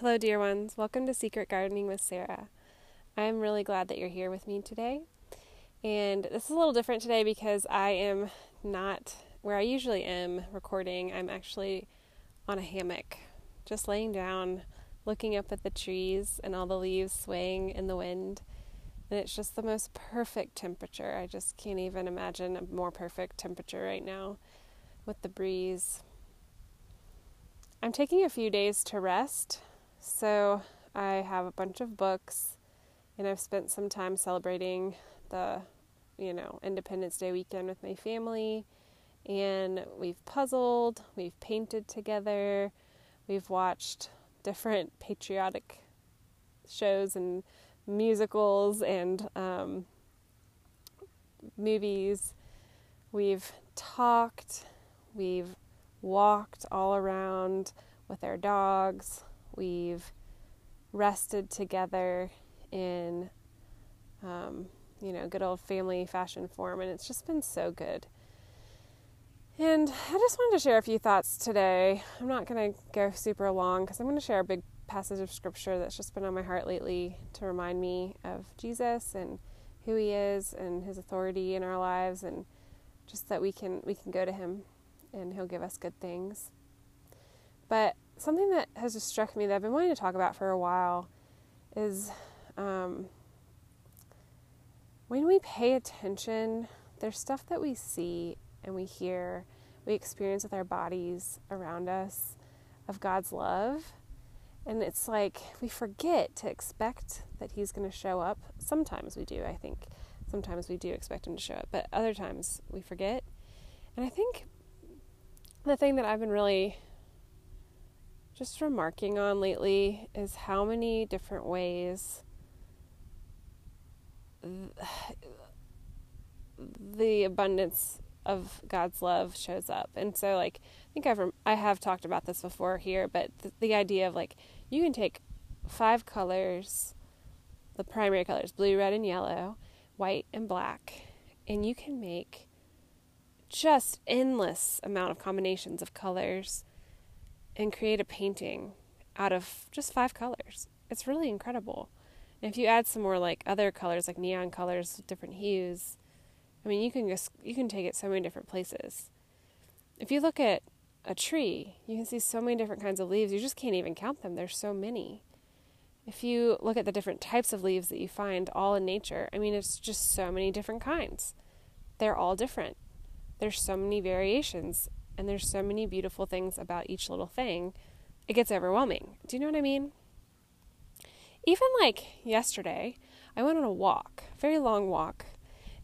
Hello, dear ones. Welcome to Secret Gardening with Sarah. I'm really glad that you're here with me today. And this is a little different today because I am not where I usually am recording. I'm actually on a hammock, just laying down, looking up at the trees and all the leaves swaying in the wind. And it's just the most perfect temperature. I just can't even imagine a more perfect temperature right now with the breeze. I'm taking a few days to rest so I have a bunch of books, and I've spent some time celebrating the, you know, Independence Day weekend with my family. And we've puzzled, we've painted together, we've watched different patriotic shows and musicals and um, movies. We've talked, we've walked all around with our dogs we've rested together in, um, you know, good old family fashion form, and it's just been so good. And I just wanted to share a few thoughts today. I'm not going to go super long because I'm going to share a big passage of scripture that's just been on my heart lately to remind me of Jesus and who he is and his authority in our lives and just that we can we can go to him and he'll give us good things. But something that has just struck me that I've been wanting to talk about for a while is um, when we pay attention, there's stuff that we see and we hear, we experience with our bodies around us of God's love. And it's like we forget to expect that He's going to show up. Sometimes we do, I think. Sometimes we do expect Him to show up, but other times we forget. And I think the thing that I've been really just remarking on lately is how many different ways the abundance of God's love shows up. And so like I think I've I have talked about this before here, but the, the idea of like you can take five colors, the primary colors, blue, red and yellow, white and black, and you can make just endless amount of combinations of colors and create a painting out of just five colors. It's really incredible. And if you add some more like other colors, like neon colors, different hues, I mean, you can just you can take it so many different places. If you look at a tree, you can see so many different kinds of leaves. You just can't even count them. There's so many. If you look at the different types of leaves that you find all in nature, I mean, it's just so many different kinds. They're all different. There's so many variations and there's so many beautiful things about each little thing, it gets overwhelming. Do you know what I mean? Even like yesterday, I went on a walk, very long walk,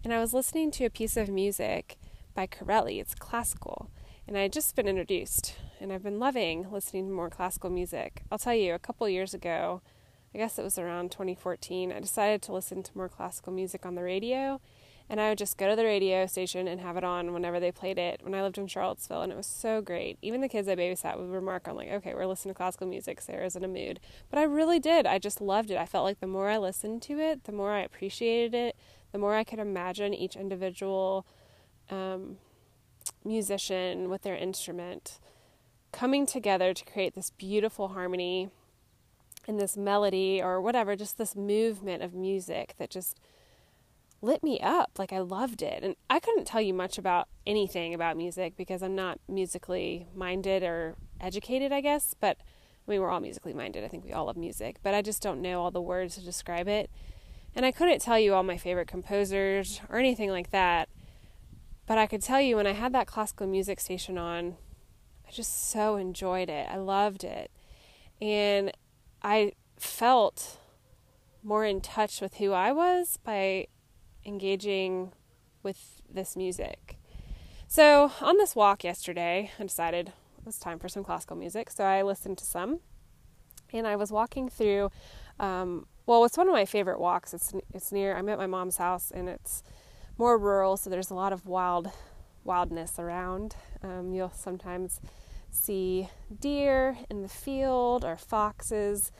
and I was listening to a piece of music by Corelli. It's classical, and I had just been introduced, and I've been loving listening to more classical music. I'll tell you, a couple years ago, I guess it was around 2014, I decided to listen to more classical music on the radio, and I would just go to the radio station and have it on whenever they played it when I lived in Charlottesville, and it was so great. Even the kids I babysat would remark on, like, okay, we're listening to classical music, Sarah's in a mood. But I really did. I just loved it. I felt like the more I listened to it, the more I appreciated it, the more I could imagine each individual um, musician with their instrument coming together to create this beautiful harmony and this melody or whatever, just this movement of music that just lit me up. Like I loved it. And I couldn't tell you much about anything about music because I'm not musically minded or educated, I guess. But I mean, we're all musically minded. I think we all love music, but I just don't know all the words to describe it. And I couldn't tell you all my favorite composers or anything like that. But I could tell you when I had that classical music station on, I just so enjoyed it. I loved it. And I felt more in touch with who I was by engaging with this music. So, on this walk yesterday, I decided it was time for some classical music. So, I listened to some and I was walking through. Um, well, it's one of my favorite walks. It's it's near. I'm at my mom's house, and it's more rural, so there's a lot of wild wildness around. Um, you'll sometimes see deer in the field or foxes,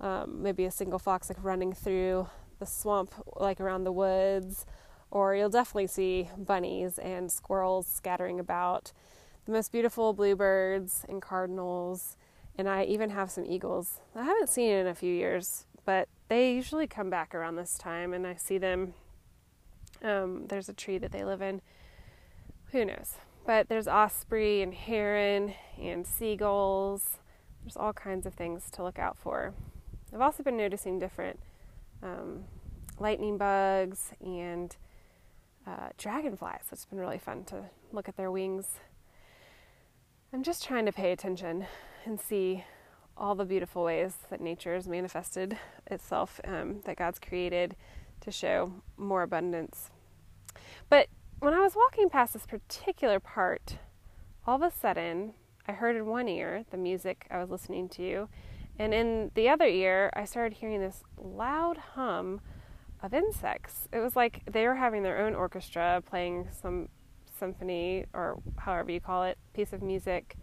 um, maybe a single fox like running through the swamp, like around the woods, or you'll definitely see bunnies and squirrels scattering about. The most beautiful bluebirds and cardinals And I even have some eagles. I haven't seen in a few years, but they usually come back around this time, and I see them. Um, there's a tree that they live in. Who knows? But there's osprey and heron and seagulls. There's all kinds of things to look out for. I've also been noticing different um, lightning bugs and uh, dragonflies. It's been really fun to look at their wings. I'm just trying to pay attention and see all the beautiful ways that nature has manifested itself, um, that God's created to show more abundance. But when I was walking past this particular part, all of a sudden I heard in one ear the music I was listening to, and in the other ear I started hearing this loud hum of insects. It was like they were having their own orchestra playing some symphony or however you call it, piece of music.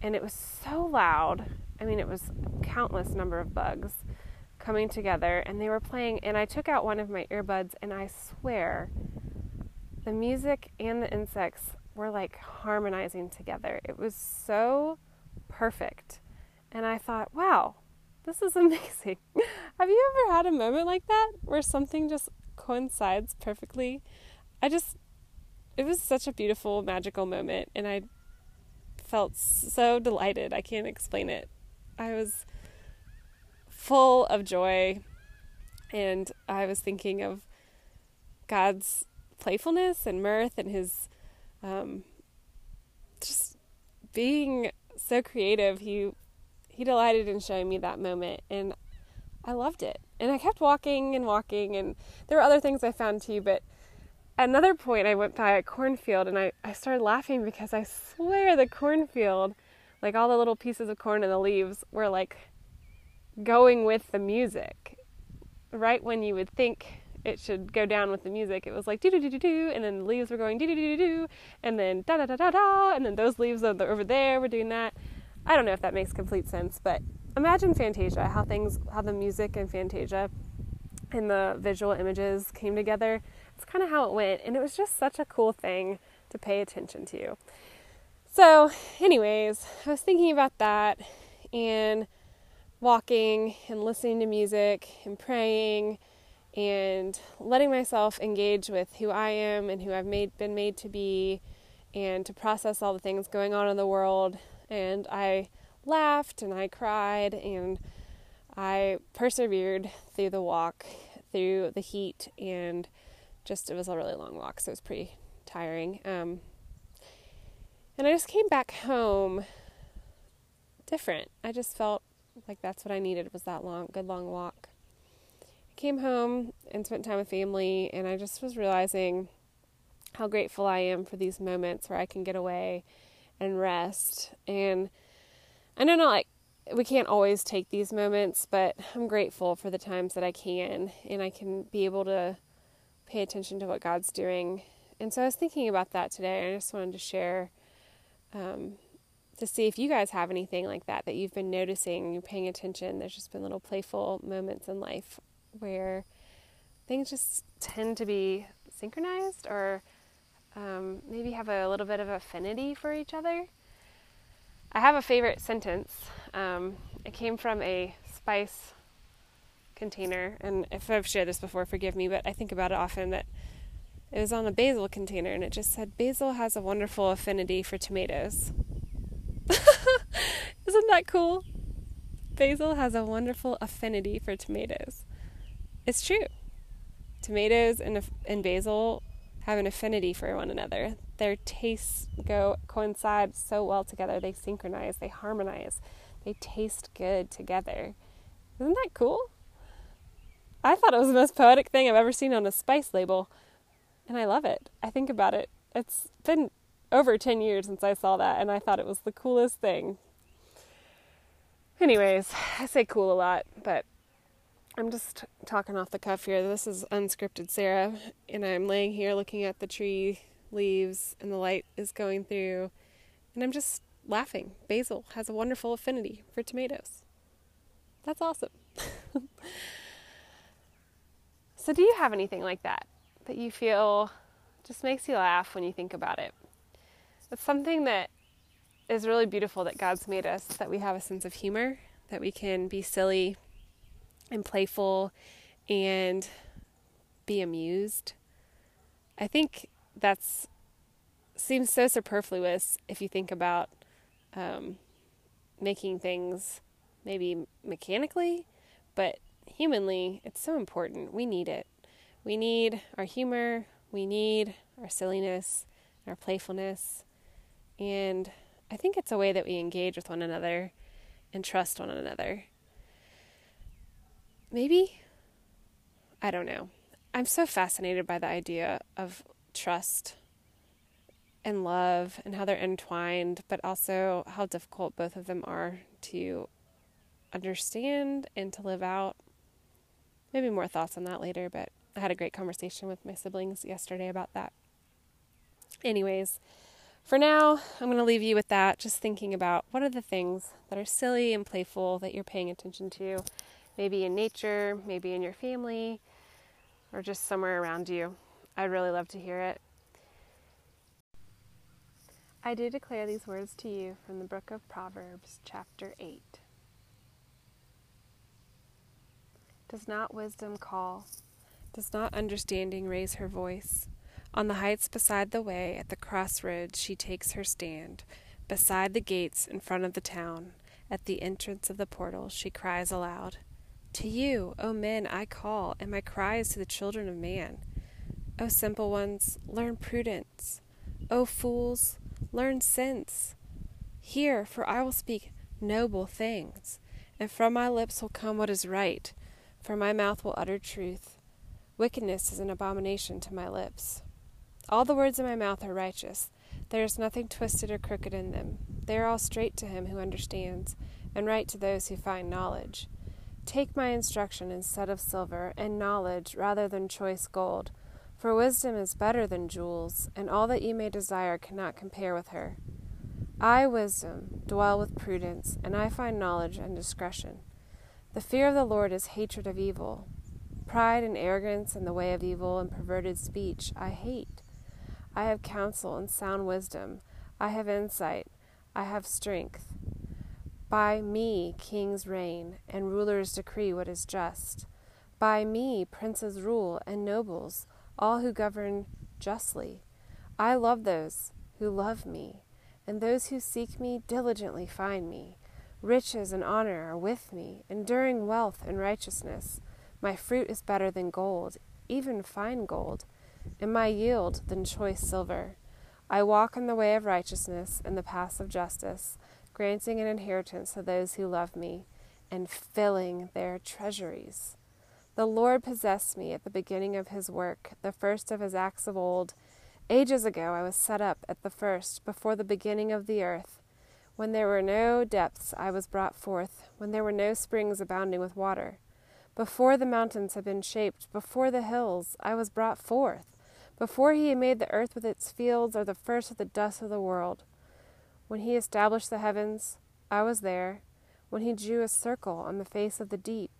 And it was so loud. I mean, it was a countless number of bugs coming together and they were playing and I took out one of my earbuds and I swear the music and the insects were like harmonizing together. It was so perfect. And I thought, wow, this is amazing. Have you ever had a moment like that where something just coincides perfectly? I just, it was such a beautiful, magical moment, and I felt so delighted. I can't explain it. I was full of joy, and I was thinking of God's playfulness and mirth and His um, just being so creative. He he delighted in showing me that moment and I loved it. And I kept walking and walking and there were other things I found too, but at another point I went by a cornfield and I, I started laughing because I swear the cornfield, like all the little pieces of corn and the leaves were like going with the music. Right when you would think it should go down with the music. It was like do do do do do, and then the leaves were going do do do do do, and then da da da da da, and then those leaves over there were doing that. I don't know if that makes complete sense, but imagine Fantasia, how things, how the music and Fantasia and the visual images came together. It's kind of how it went, and it was just such a cool thing to pay attention to. So, anyways, I was thinking about that and walking and listening to music and praying and letting myself engage with who I am and who I've made been made to be and to process all the things going on in the world and I laughed and I cried and I persevered through the walk, through the heat, and just it was a really long walk, so it was pretty tiring. Um, and I just came back home different. I just felt like that's what I needed was that long, good long walk. I came home and spent time with family, and I just was realizing how grateful I am for these moments where I can get away and rest. And I know not like we can't always take these moments, but I'm grateful for the times that I can and I can be able to pay attention to what God's doing. And so I was thinking about that today. I just wanted to share um, to see if you guys have anything like that that you've been noticing, you're paying attention. There's just been little playful moments in life where things just tend to be synchronized or um, maybe have a little bit of affinity for each other. I have a favorite sentence. Um, it came from a spice container, and if I've shared this before, forgive me, but I think about it often that it was on a basil container, and it just said, Basil has a wonderful affinity for tomatoes. Isn't that cool? Basil has a wonderful affinity for tomatoes. It's true. Tomatoes and, and basil have an affinity for one another. Their tastes go coincide so well together. They synchronize, they harmonize, they taste good together. Isn't that cool? I thought it was the most poetic thing I've ever seen on a spice label, and I love it. I think about it. It's been over 10 years since I saw that, and I thought it was the coolest thing. Anyways, I say cool a lot, but I'm just talking off the cuff here. This is unscripted Sarah, and I'm laying here looking at the tree leaves, and the light is going through, and I'm just laughing. Basil has a wonderful affinity for tomatoes. That's awesome. so, do you have anything like that that you feel just makes you laugh when you think about it? It's something that is really beautiful that God's made us, that we have a sense of humor, that we can be silly and playful and be amused. I think that's seems so superfluous if you think about um, making things maybe mechanically, but humanly, it's so important. We need it. We need our humor, we need our silliness, our playfulness, and I think it's a way that we engage with one another and trust one another. Maybe? I don't know. I'm so fascinated by the idea of trust and love and how they're entwined, but also how difficult both of them are to understand and to live out. Maybe more thoughts on that later, but I had a great conversation with my siblings yesterday about that. Anyways, for now, I'm going to leave you with that, just thinking about what are the things that are silly and playful that you're paying attention to, maybe in nature, maybe in your family, or just somewhere around you. I'd really love to hear it. I do declare these words to you from the book of Proverbs, chapter 8. Does not wisdom call? Does not understanding raise her voice? On the heights beside the way, at the crossroads, she takes her stand. Beside the gates in front of the town, at the entrance of the portal, she cries aloud To you, O men, I call, and my cry is to the children of man. O simple ones, learn prudence. O fools, learn sense. Hear, for I will speak noble things, and from my lips will come what is right, for my mouth will utter truth. Wickedness is an abomination to my lips. All the words of my mouth are righteous. There is nothing twisted or crooked in them. They are all straight to him who understands, and right to those who find knowledge. Take my instruction instead of silver, and knowledge rather than choice gold. For wisdom is better than jewels, and all that you may desire cannot compare with her. I, wisdom, dwell with prudence, and I find knowledge and discretion. The fear of the Lord is hatred of evil. Pride and arrogance and the way of evil and perverted speech I hate. I have counsel and sound wisdom. I have insight. I have strength. By me kings reign, and rulers decree what is just. By me princes rule, and nobles, all who govern justly. I love those who love me, and those who seek me diligently find me. Riches and honor are with me, enduring wealth and righteousness. My fruit is better than gold, even fine gold and my yield than choice silver. I walk in the way of righteousness and the paths of justice, granting an inheritance to those who love me, and filling their treasuries. The Lord possessed me at the beginning of his work, the first of his acts of old. Ages ago I was set up at the first, before the beginning of the earth. When there were no depths, I was brought forth, when there were no springs abounding with water. Before the mountains had been shaped, before the hills, I was brought forth before he had made the earth with its fields, or the first of the dust of the world. When he established the heavens, I was there. When he drew a circle on the face of the deep.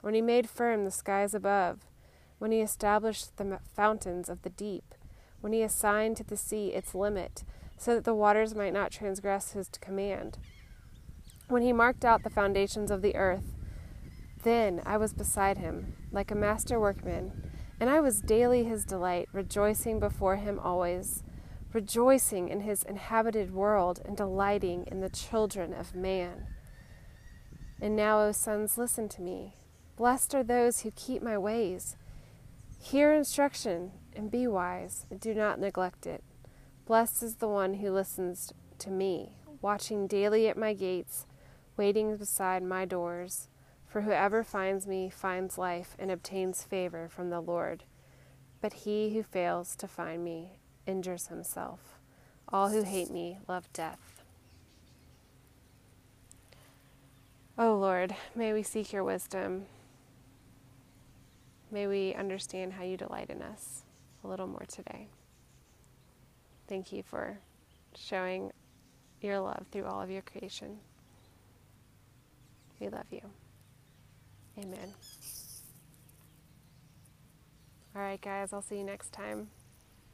When he made firm the skies above. When he established the fountains of the deep. When he assigned to the sea its limit, so that the waters might not transgress his command. When he marked out the foundations of the earth, then I was beside him, like a master workman and I was daily his delight, rejoicing before him always, rejoicing in his inhabited world, and delighting in the children of man. And now, O sons, listen to me. Blessed are those who keep my ways. Hear instruction and be wise, and do not neglect it. Blessed is the one who listens to me, watching daily at my gates, waiting beside my doors. For whoever finds me finds life and obtains favor from the Lord. But he who fails to find me injures himself. All who hate me love death. Oh Lord, may we seek your wisdom. May we understand how you delight in us a little more today. Thank you for showing your love through all of your creation. We love you. Amen. All right, guys, I'll see you next time.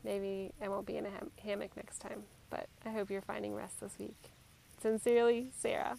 Maybe I won't be in a ham- hammock next time, but I hope you're finding rest this week. Sincerely, Sarah.